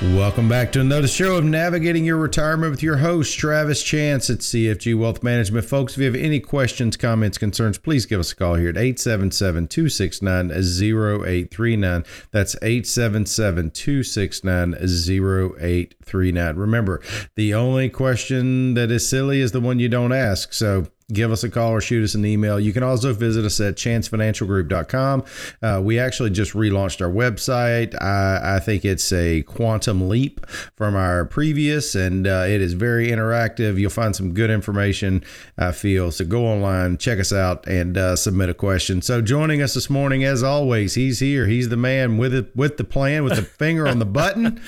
Welcome back to another show of Navigating Your Retirement with your host, Travis Chance at CFG Wealth Management. Folks, if you have any questions, comments, concerns, please give us a call here at 877 269 0839. That's 877 269 0839. Remember, the only question that is silly is the one you don't ask. So, give us a call or shoot us an email. You can also visit us at chancefinancialgroup.com. Uh, we actually just relaunched our website. I, I, think it's a quantum leap from our previous, and uh, it is very interactive. You'll find some good information, I feel. So go online, check us out, and uh, submit a question. So joining us this morning, as always, he's here. He's the man with it, with the plan, with the finger on the button.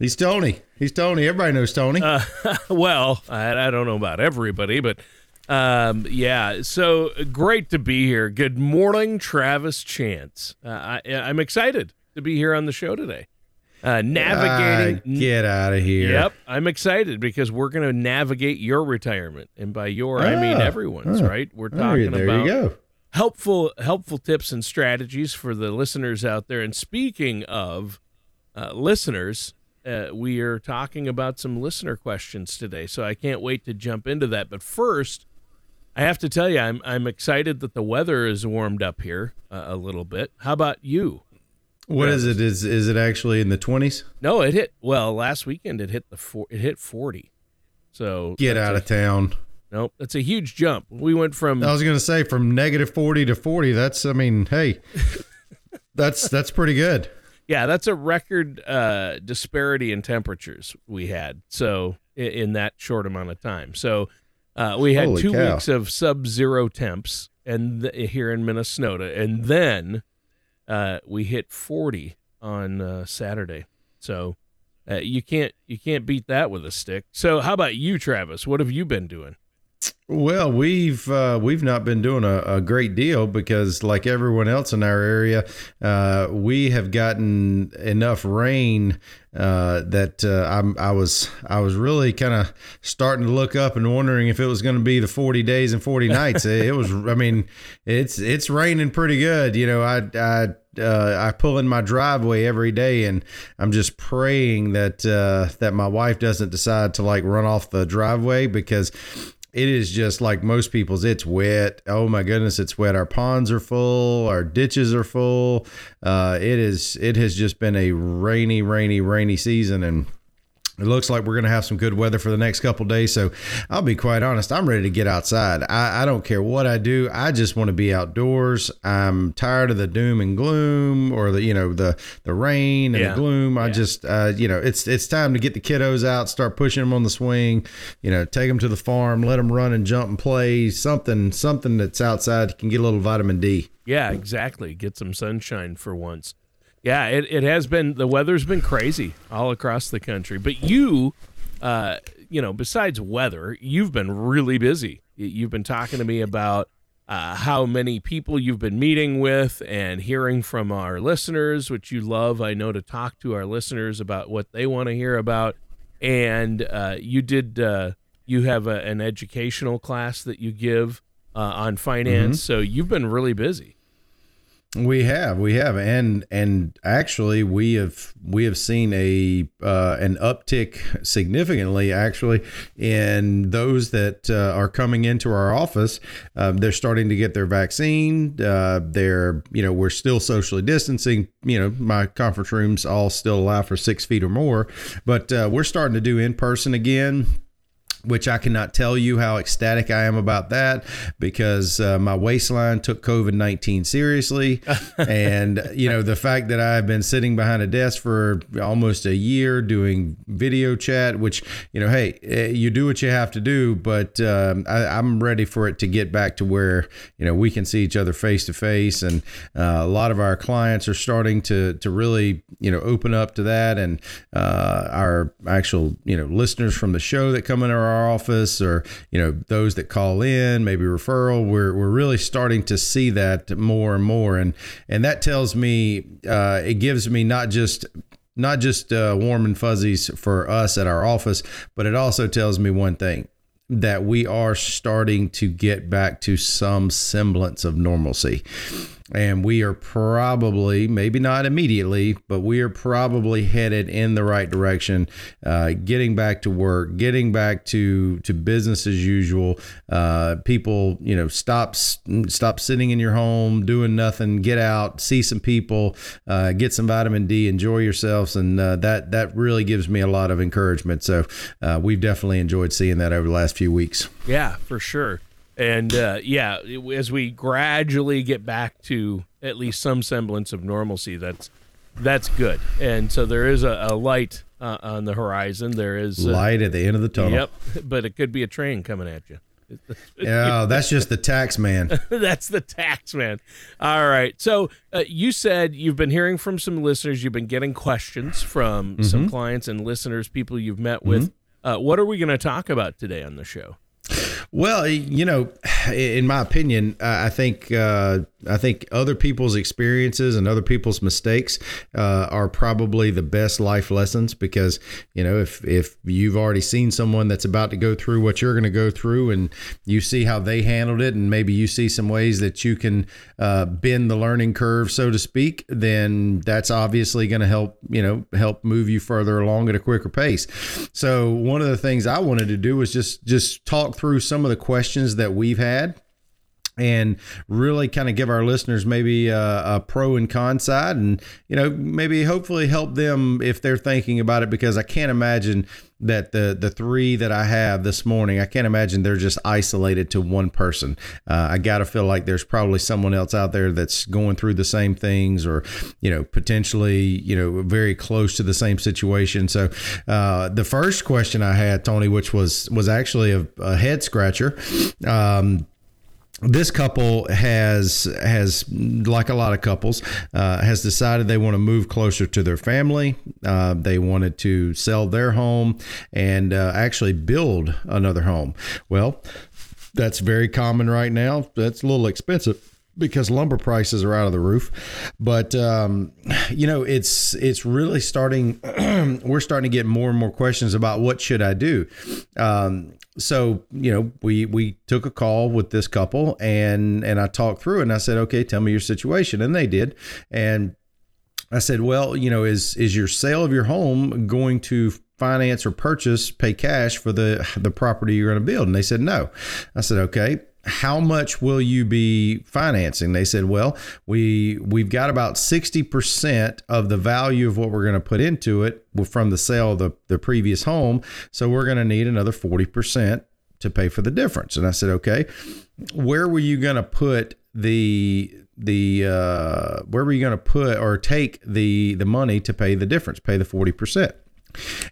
He's Tony. He's Tony. Everybody knows Tony. Uh, well, I, I don't know about everybody, but um, yeah, so great to be here. Good morning, Travis Chance. Uh, I, am excited to be here on the show today. Uh, navigating. Uh, get out of here. Yep, I'm excited because we're going to navigate your retirement, and by your I mean ah, everyone's. Right? We're oh, talking there about you go. helpful helpful tips and strategies for the listeners out there. And speaking of uh, listeners, uh, we are talking about some listener questions today. So I can't wait to jump into that. But first, I have to tell you, I'm I'm excited that the weather is warmed up here uh, a little bit. How about you? What is it? Is is it actually in the twenties? No, it hit. Well, last weekend it hit the four, it hit forty. So get out a, of town. Nope, that's a huge jump. We went from I was going to say from negative forty to forty. That's I mean, hey, that's that's pretty good. Yeah, that's a record uh, disparity in temperatures we had. So in, in that short amount of time. So uh, we had Holy two cow. weeks of sub-zero temps, and th- here in Minnesota, and then uh, we hit 40 on uh, Saturday. So uh, you can't you can't beat that with a stick. So how about you, Travis? What have you been doing? Well, we've uh, we've not been doing a, a, great deal because, like everyone else in our area, uh, we have gotten enough rain uh, that uh, I'm, I was I was really kind of starting to look up and wondering if it was going to be the 40 days and 40 nights. it was. I mean, it's it's raining pretty good. You know, I I. Uh, I pull in my driveway every day, and I'm just praying that uh, that my wife doesn't decide to like run off the driveway because it is just like most people's it's wet. Oh my goodness it's wet. Our ponds are full our ditches are full. Uh, it is it has just been a rainy rainy rainy season and it looks like we're going to have some good weather for the next couple days. So I'll be quite honest, I'm ready to get outside. I, I don't care what I do. I just want to be outdoors. I'm tired of the doom and gloom or the, you know, the, the rain and yeah. the gloom. I yeah. just, uh, you know, it's, it's time to get the kiddos out, start pushing them on the swing, you know, take them to the farm, let them run and jump and play something, something that's outside You can get a little vitamin D. Yeah, exactly. Get some sunshine for once. Yeah, it, it has been the weather's been crazy all across the country. But you, uh, you know, besides weather, you've been really busy. You've been talking to me about uh, how many people you've been meeting with and hearing from our listeners, which you love. I know to talk to our listeners about what they want to hear about. And uh, you did, uh, you have a, an educational class that you give uh, on finance. Mm-hmm. So you've been really busy. We have, we have, and and actually, we have we have seen a uh, an uptick significantly, actually, in those that uh, are coming into our office. Um, they're starting to get their vaccine. Uh, they're you know we're still socially distancing. You know, my conference rooms all still allow for six feet or more, but uh, we're starting to do in person again which I cannot tell you how ecstatic I am about that because uh, my waistline took COVID 19 seriously. and, you know, the fact that I've been sitting behind a desk for almost a year doing video chat, which, you know, hey, eh, you do what you have to do, but um, I, am ready for it to get back to where, you know, we can see each other face to face. And uh, a lot of our clients are starting to, to really, you know, open up to that. And uh, our actual, you know, listeners from the show that come in our our office or you know those that call in maybe referral we're, we're really starting to see that more and more. And and that tells me uh, it gives me not just not just uh, warm and fuzzies for us at our office but it also tells me one thing that we are starting to get back to some semblance of normalcy and we are probably maybe not immediately but we are probably headed in the right direction uh, getting back to work getting back to to business as usual. Uh, people you know stop stop sitting in your home doing nothing get out see some people uh, get some vitamin d enjoy yourselves. And uh, that that really gives me a lot of encouragement. So uh, we've definitely enjoyed seeing that over the last few weeks. Yeah for sure and uh, yeah, as we gradually get back to at least some semblance of normalcy, that's that's good. And so there is a, a light uh, on the horizon. There is uh, light at the end of the tunnel. Yep, but it could be a train coming at you. yeah, that's just the tax man. that's the tax man. All right. So uh, you said you've been hearing from some listeners. You've been getting questions from mm-hmm. some clients and listeners, people you've met with. Mm-hmm. Uh, what are we going to talk about today on the show? Well, you know, in my opinion, I think uh, I think other people's experiences and other people's mistakes uh, are probably the best life lessons because you know if if you've already seen someone that's about to go through what you're going to go through and you see how they handled it and maybe you see some ways that you can uh, bend the learning curve, so to speak, then that's obviously going to help you know help move you further along at a quicker pace. So one of the things I wanted to do was just just talk through some of the questions that we've had and really kind of give our listeners maybe a, a, pro and con side and you know maybe hopefully help them if they're thinking about it because i can't imagine that the the three that i have this morning i can't imagine they're just isolated to one person. Uh, i gotta feel like there's probably someone else out there that's going through the same things or you know potentially you know very close to the same situation. So uh, the first question i had tony which was was actually a, a head scratcher um, this couple has has like a lot of couples uh, has decided they want to move closer to their family. Uh, they wanted to sell their home and uh, actually build another home. Well that's very common right now. That's a little expensive because lumber prices are out of the roof. But um, you know, it's it's really starting. we're starting to get more and more questions about what should I do. Um, so you know we we took a call with this couple and and I talked through and I said okay tell me your situation and they did and I said well you know is is your sale of your home going to finance or purchase pay cash for the the property you're going to build and they said no I said okay how much will you be financing? They said well we we've got about 60% of the value of what we're going to put into it from the sale of the, the previous home. So we're going to need another 40% to pay for the difference. And i said okay where were you going to put the the uh, where were you going to put or take the the money to pay the difference pay the 40%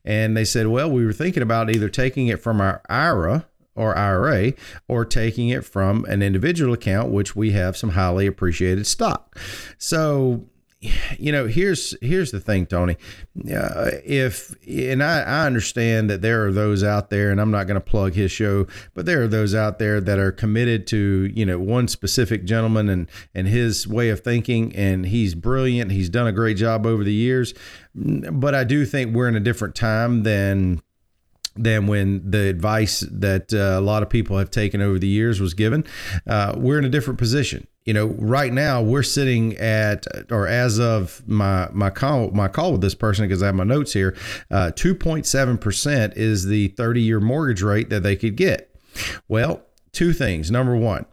and they said well we were thinking about either taking it from our ira or IRA or taking it from an individual account, which we have some highly appreciated stock. So, you know, here's here's the thing, Tony. Uh, if and I, I understand that there are those out there, and I'm not going to plug his show, but there are those out there that are committed to you know one specific gentleman and and his way of thinking, and he's brilliant. He's done a great job over the years, but I do think we're in a different time than than when the advice that uh, a lot of people have taken over the years was given. Uh, we're in a different position. You know, right now we're sitting at, or as of my my call my call with this person because I have my notes here, uh, two point seven percent is the thirty year mortgage rate that they could get. Well, two things. Number one,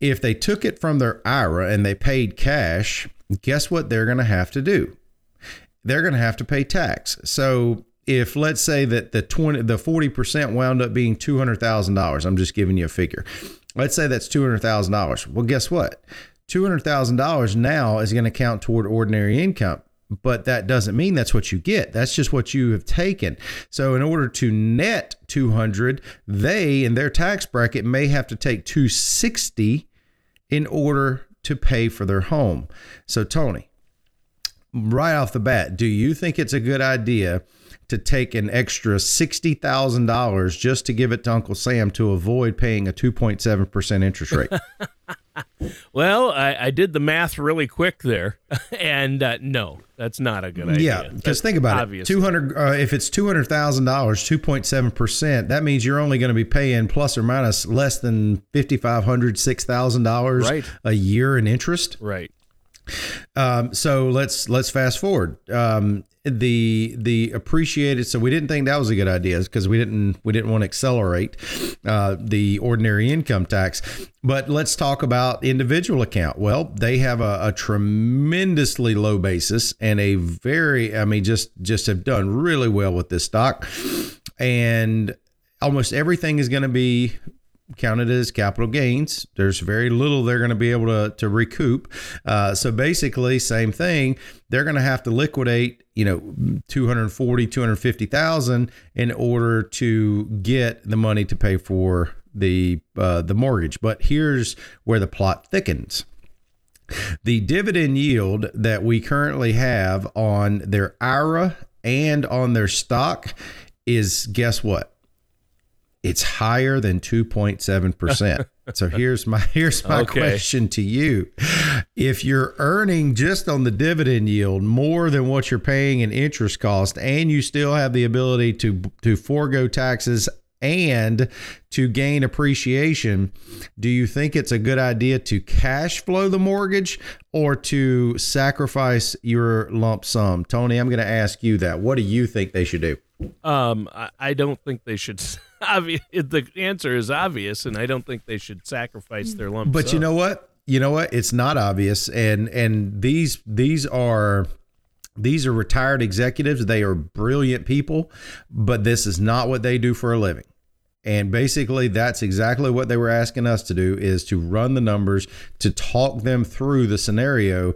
if they took it from their IRA and they paid cash, guess what they're going to have to do? They're going to have to pay tax. So if let's say that the 20 the 40% wound up being $200,000, I'm just giving you a figure. Let's say that's $200,000. Well, guess what? $200,000 now is going to count toward ordinary income but that doesn't mean that's what you get. That's just what you have taken. So in order to net 200, they in their tax bracket may have to take 260 in order to pay for their home. So Tony, right off the bat, do you think it's a good idea to take an extra $60,000 just to give it to Uncle Sam to avoid paying a 2.7% interest rate? well, I, I, did the math really quick there, and uh, no, that's not a good idea. Yeah, because think about obvious. it: two hundred. Uh, if it's two hundred thousand dollars, two point seven percent, that means you're only going to be paying plus or minus less than fifty five hundred, six thousand dollars a year in interest. Right. Um, so let's let's fast forward. Um, the the appreciated. So we didn't think that was a good idea because we didn't we didn't want to accelerate uh, the ordinary income tax. But let's talk about individual account. Well, they have a, a tremendously low basis and a very I mean just just have done really well with this stock, and almost everything is going to be counted as capital gains. There's very little they're going to be able to, to recoup. Uh, so basically, same thing. They're going to have to liquidate, you know, 240, 250,000 in order to get the money to pay for the uh, the mortgage. But here's where the plot thickens. The dividend yield that we currently have on their IRA and on their stock is guess what? It's higher than 2.7%. so here's my here's my okay. question to you. If you're earning just on the dividend yield more than what you're paying in interest cost and you still have the ability to to forego taxes and to gain appreciation, do you think it's a good idea to cash flow the mortgage or to sacrifice your lump sum? Tony, I'm going to ask you that. What do you think they should do? Um, I, I don't think they should obvious. The answer is obvious, and I don't think they should sacrifice their lump. But sum. you know what? You know what? It's not obvious, and and these these are these are retired executives. They are brilliant people, but this is not what they do for a living. And basically, that's exactly what they were asking us to do: is to run the numbers, to talk them through the scenario,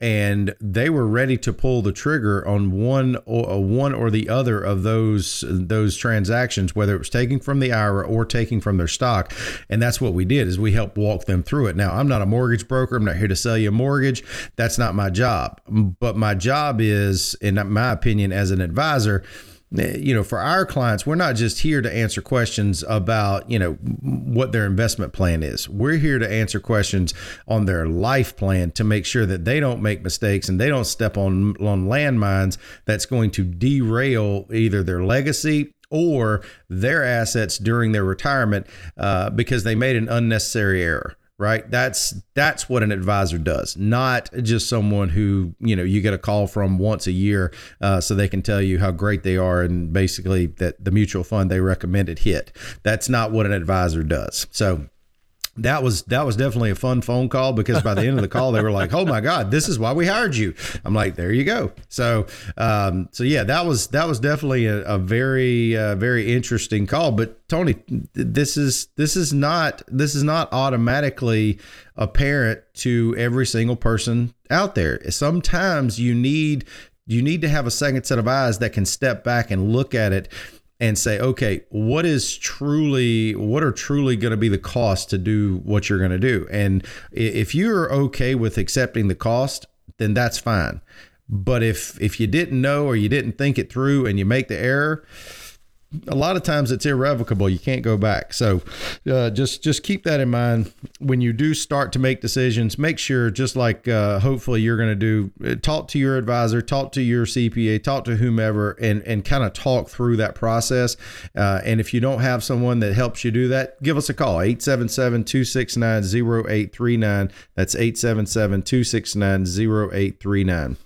and they were ready to pull the trigger on one or uh, one or the other of those those transactions, whether it was taking from the IRA or taking from their stock. And that's what we did is we helped walk them through it. Now, I'm not a mortgage broker. I'm not here to sell you a mortgage. That's not my job. But my job is, in my opinion, as an advisor you know, for our clients, we're not just here to answer questions about, you know, what their investment plan is. We're here to answer questions on their life plan to make sure that they don't make mistakes and they don't step on on landmines that's going to derail either their legacy or their assets during their retirement uh, because they made an unnecessary error right? That's that's what an advisor does not just someone who you know you get a call from once a year uh, so they can tell you how great they are and basically that the mutual fund they recommended hit. That's not what an advisor does. So that was that was definitely a fun phone call because by the end of the call they were like oh my god this is why we hired you. I'm like there you go. So um, so yeah that was that was definitely a, a very uh, very interesting call. But tony this is this is not this is not automatically apparent to every single person out there. Sometimes you need you need to have a second set of eyes that can step back and look at it and say, okay, what is truly, what are truly going to be the cost to do what you're going to do? And if you're okay with accepting the cost, then that's fine. But if if you didn't know or you didn't think it through and you make the error, a lot of times it's irrevocable. You can't go back. So uh, just just keep that in mind when you do start to make decisions. Make sure, just like uh, hopefully you're going to do, uh, talk to your advisor, talk to your CPA, talk to whomever, and and kind of talk through that process. Uh, and if you don't have someone that helps you do that, give us a call 877-269-0839. That's 877-269-0839.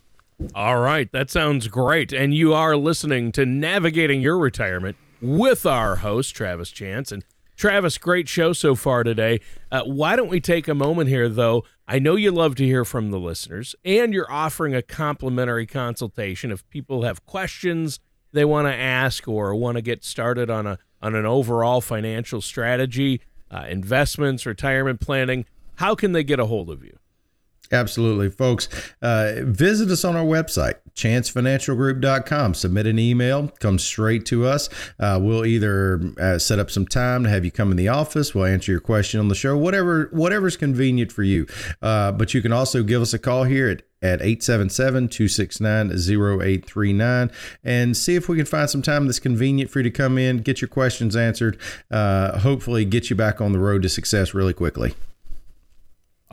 All right, that sounds great. And you are listening to Navigating Your Retirement with our host, Travis Chance. And Travis, great show so far today. Uh, why don't we take a moment here, though? I know you love to hear from the listeners, and you're offering a complimentary consultation if people have questions, they want to ask or want to get started on a on an overall financial strategy, uh, investments, retirement planning, how can they get a hold of you? Absolutely, folks. Uh, visit us on our website, chancefinancialgroup.com. Submit an email, come straight to us. Uh, we'll either uh, set up some time to have you come in the office. We'll answer your question on the show, whatever whatever's convenient for you. Uh, but you can also give us a call here at at 877-269-0839 and see if we can find some time that's convenient for you to come in, get your questions answered, uh, hopefully get you back on the road to success really quickly.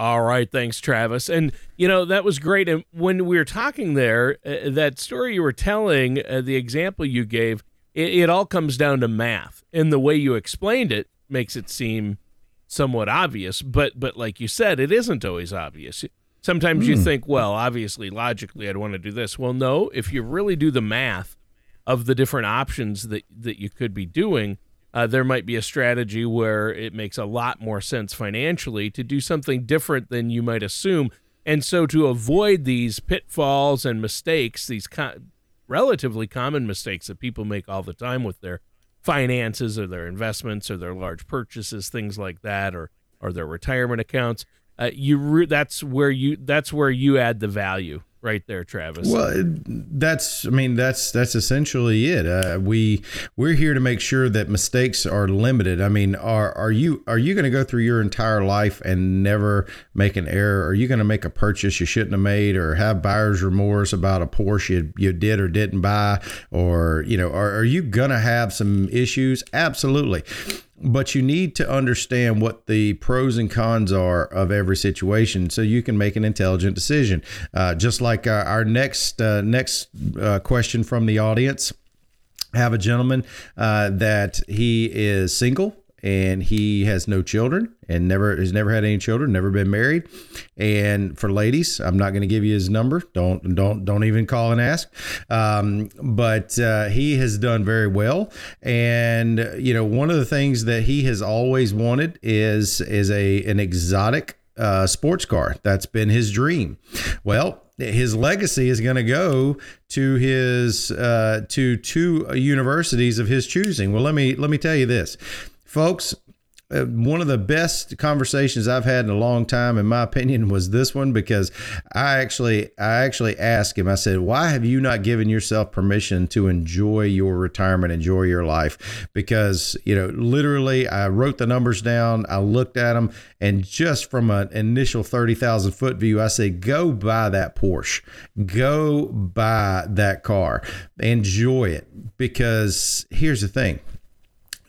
All right, thanks, Travis. And you know that was great. And when we were talking there, uh, that story you were telling, uh, the example you gave, it, it, all comes down to math, and the way you explained it makes it seem somewhat obvious. But but like you said, it isn't always obvious. Sometimes mm. you hmm. think, well, obviously, logically, I'd want to do this. Well, no. If you really do the math of the different options that that you could be doing uh, there might be a strategy where it makes a lot more sense financially to do something different than you might assume. And so, to avoid these pitfalls and mistakes, these relatively common mistakes that people make all the time with their finances or their investments or their large purchases, things like that, or or their retirement accounts, uh, you re- that's where you that's where you add the value right there, Travis. Well, that's I mean that's that's essentially it. Uh, we we're here to make sure that mistakes are limited. I mean, are are you are you going to go through your entire life and never make an error? Are you going to make a purchase you shouldn't have made, or have buyer's remorse about a Porsche you, you did or didn't buy, or you know, are, are you going to have some issues? Absolutely but you need to understand what the pros and cons are of every situation so you can make an intelligent decision. Uh, just like our, our next uh, next uh, question from the audience. I have a gentleman uh, that he is single and he has no children and never has never had any children, never been married. And for ladies, I'm not going to give you his number. Don't don't don't even call and ask. Um, but uh, he has done very well. And you know, one of the things that he has always wanted is is a an exotic uh, sports car. That's been his dream. Well, his legacy is going to go to his uh, to two universities of his choosing. Well, let me let me tell you this folks uh, one of the best conversations I've had in a long time, in my opinion, was this one because I actually I actually asked him. I said, "Why have you not given yourself permission to enjoy your retirement, enjoy your life?" Because you know, literally, I wrote the numbers down, I looked at them, and just from an initial thirty thousand foot view, I said, "Go buy that Porsche, go buy that car, enjoy it." Because here's the thing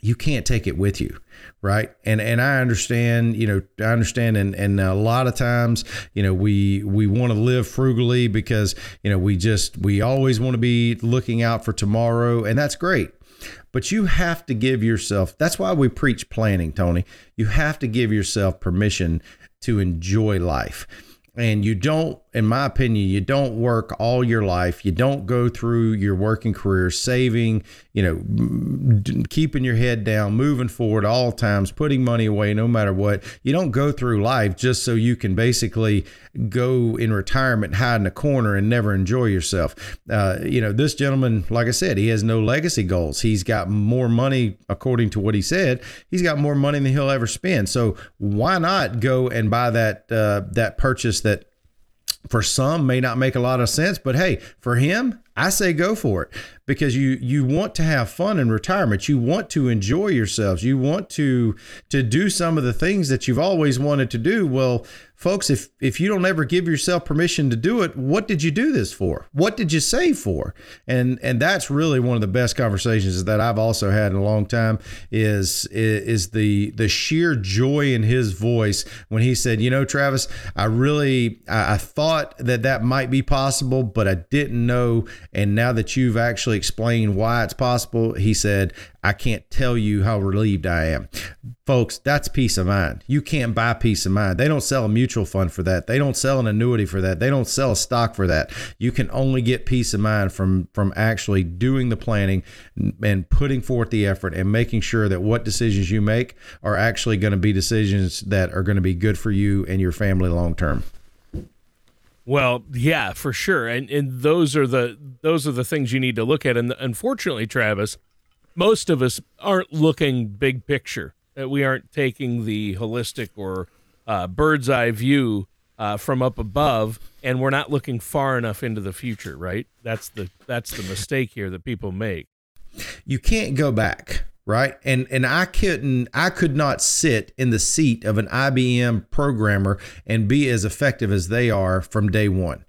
you can't take it with you right? And and i understand you know i understand. And and a lot of times you know we we want to live frugally because you know we just we always want to be looking out for tomorrow and that's great. But you have to give yourself that's why we preach planning tony. You have to give yourself permission to enjoy life. And you don't in my opinion you don't work all your life. You don't go through your working career saving you know keeping your head down moving forward all times putting money away no matter what. You don't go through life just so you can basically go in retirement hide in a corner and never enjoy yourself. Uh, you know this gentleman like i said he has no legacy goals. He's got more money according to what he said he's got more money than he'll ever spend. So why not go and buy that uh, that purchase that for some may not make a lot of sense, but hey, for him, I say go for it because you you want to have fun in retirement. You want to enjoy yourselves. You want to to do some of the things that you've always wanted to do. Well, folks, if if you don't ever give yourself permission to do it, what did you do this for? What did you save for? And and that's really one of the best conversations that I've also had in a long time is is the the sheer joy in his voice when he said, you know, Travis, I really I, I thought that that might be possible, but I didn't know and now that you've actually explained why it's possible, he said, I can't tell you how relieved I am. Folks, that's peace of mind. You can't buy peace of mind. They don't sell a mutual fund for that. They don't sell an annuity for that. They don't sell a stock for that. You can only get peace of mind from from actually doing the planning and putting forth the effort and making sure that what decisions you make are actually going to be decisions that are going to be good for you and your family long term. Well, yeah, for sure. And and those are the those are the things you need to look at. And unfortunately, Travis, most of us aren't looking big picture. Uh, we aren't taking the holistic or uh, bird's eye view uh, from up above, and we're not looking far enough into the future. Right? That's the that's the mistake here that people make. You can't go back right and and i couldn't i could not sit in the seat of an ibm programmer and be as effective as they are from day one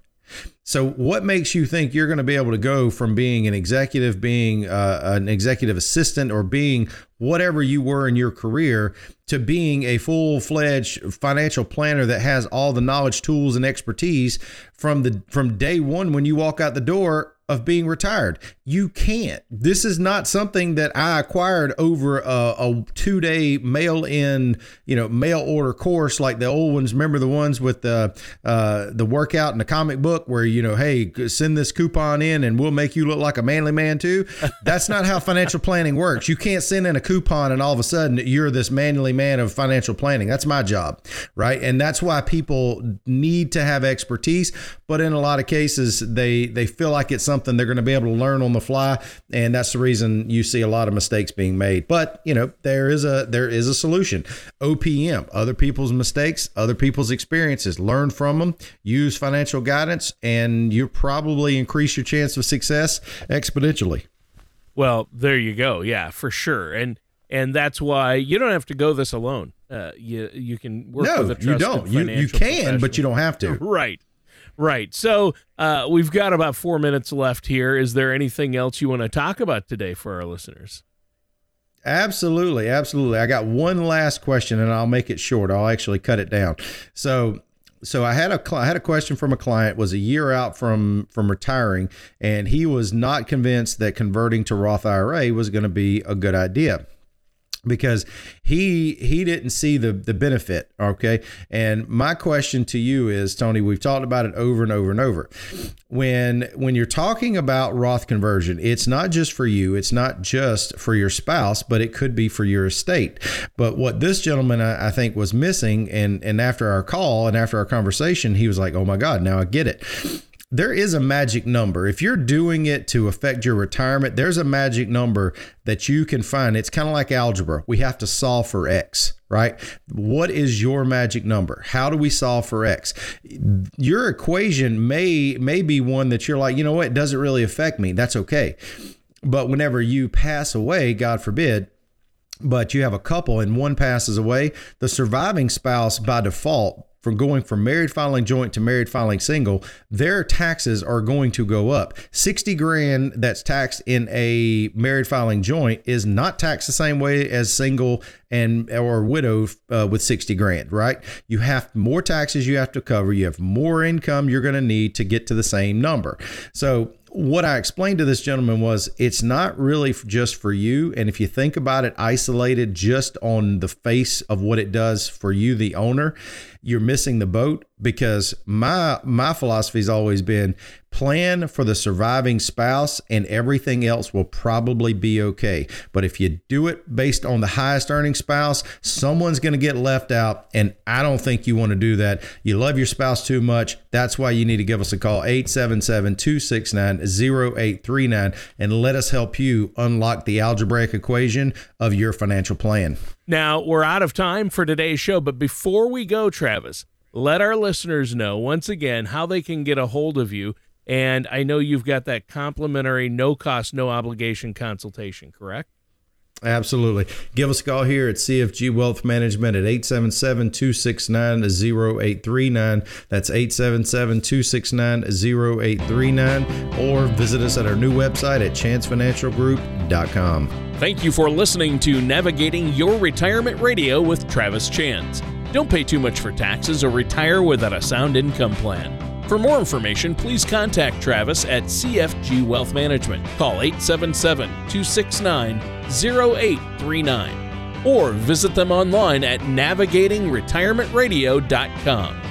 so what makes you think you're going to be able to go from being an executive being uh, an executive assistant or being whatever you were in your career to being a full-fledged financial planner that has all the knowledge tools and expertise from the from day one when you walk out the door of being retired. You can't. This is not something that I acquired over a, a two day mail in, you know, mail order course like the old ones. Remember the ones with the uh, the workout in the comic book where you know, hey, send this coupon in and we'll make you look like a manly man too. That's not how financial planning works. You can't send in a coupon and all of a sudden you're this manly man of financial planning. That's my job, right? And that's why people need to have expertise, but in a lot of cases they they feel like it's something they're going to be able to learn on the fly, and that's the reason you see a lot of mistakes being made. But you know there is a there is a solution. OPM, other people's mistakes, other people's experiences, learn from them, use financial guidance, and you probably increase your chance of success exponentially. Well, there you go. Yeah, for sure. And and that's why you don't have to go this alone. Uh, you you can work no, with a trusted you don't. You you can, but you don't have to. Right. Right. So uh, we've got about four minutes left here. Is there anything else you want to talk about today for our listeners? Absolutely, absolutely. I got one last question, and I'll make it short. I'll actually cut it down. So, so I had a I had a question from a client was a year out from from retiring, and he was not convinced that converting to Roth IRA was going to be a good idea because he he didn't see the the benefit okay? And my question to you is tony we've talked about it over and over and over. When when you're talking about roth conversion it's not just for you it's not just for your spouse but it could be for your estate. But what this gentleman I, I think was missing and and after our call and after our conversation he was like oh my god now i get it there is a magic number. If you're doing it to affect your retirement, there's a magic number that you can find. It's kind of like algebra. We have to solve for X, right? What is your magic number? How do we solve for X? Your equation may may be one that you're like, you know what, it doesn't really affect me. That's okay. But whenever you pass away, God forbid, but you have a couple and one passes away, the surviving spouse by default from going from married filing joint to married filing single, their taxes are going to go up. 60 grand that's taxed in a married filing joint is not taxed the same way as single and or widow uh, with 60 grand, right? You have more taxes you have to cover, you have more income you're going to need to get to the same number. So what I explained to this gentleman was it's not really just for you. And if you think about it isolated just on the face of what it does for you, the owner, you're missing the boat because my my philosophy has always been plan for the surviving spouse and everything else will probably be okay. But if you do it based on the highest earning spouse someone's going to get left out and i don't think you want to do that. You love your spouse too much that's why you need to give us a call 877-269-0839 and let us help you unlock the algebraic equation of your financial plan now we're out of time for today's show but before we go travis let our listeners know once again how they can get a hold of you. And I know you've got that complimentary, no cost, no obligation consultation, correct? Absolutely. Give us a call here at CFG Wealth Management at 877 269 0839. That's 877 269 0839. Or visit us at our new website at chancefinancialgroup.com. Thank you for listening to Navigating Your Retirement Radio with Travis Chance. Don't pay too much for taxes or retire without a sound income plan. For more information, please contact Travis at CFG Wealth Management. Call 877 269 0839 or visit them online at navigatingretirementradio.com.